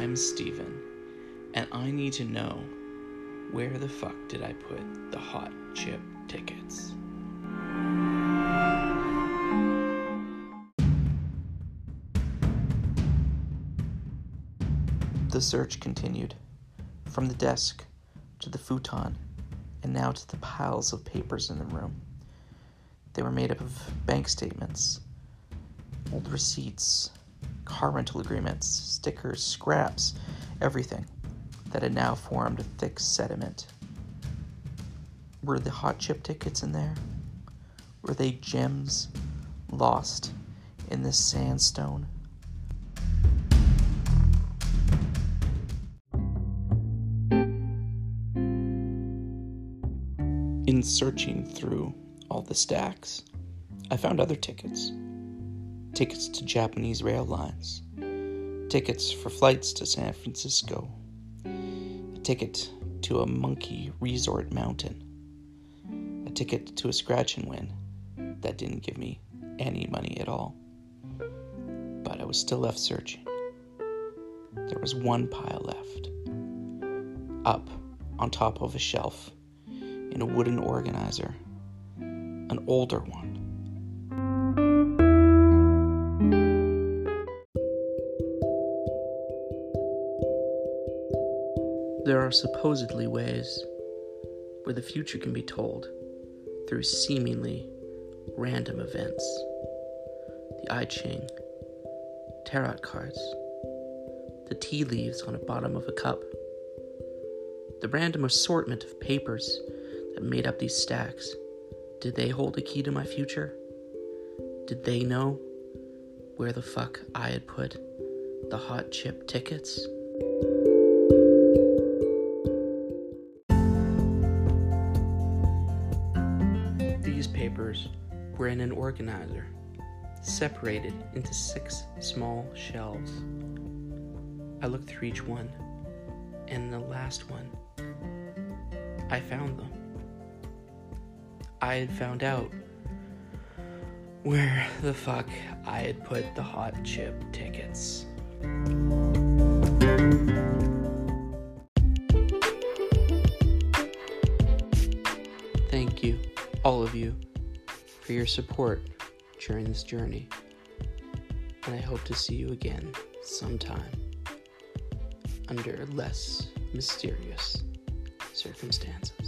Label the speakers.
Speaker 1: I'm Steven, and I need to know where the fuck did I put the hot chip tickets? The search continued, from the desk to the futon, and now to the piles of papers in the room. They were made up of bank statements, old receipts, car rental agreements, stickers, scraps, everything that had now formed a thick sediment. Were the hot chip tickets in there? Were they gems lost in this sandstone? In searching through all the stacks, I found other tickets. Tickets to Japanese rail lines, tickets for flights to San Francisco, a ticket to a monkey resort mountain, a ticket to a scratch and win that didn't give me any money at all. But I was still left searching. There was one pile left, up on top of a shelf in a wooden organizer, an older one. There are supposedly ways where the future can be told through seemingly random events. The I Ching, tarot cards, the tea leaves on the bottom of a cup, the random assortment of papers that made up these stacks. Did they hold a key to my future? Did they know where the fuck I had put the hot chip tickets? Papers were in an organizer, separated into six small shelves. I looked through each one, and the last one, I found them. I had found out where the fuck I had put the hot chip tickets. Thank you, all of you, for your support during this journey. And I hope to see you again sometime under less mysterious circumstances.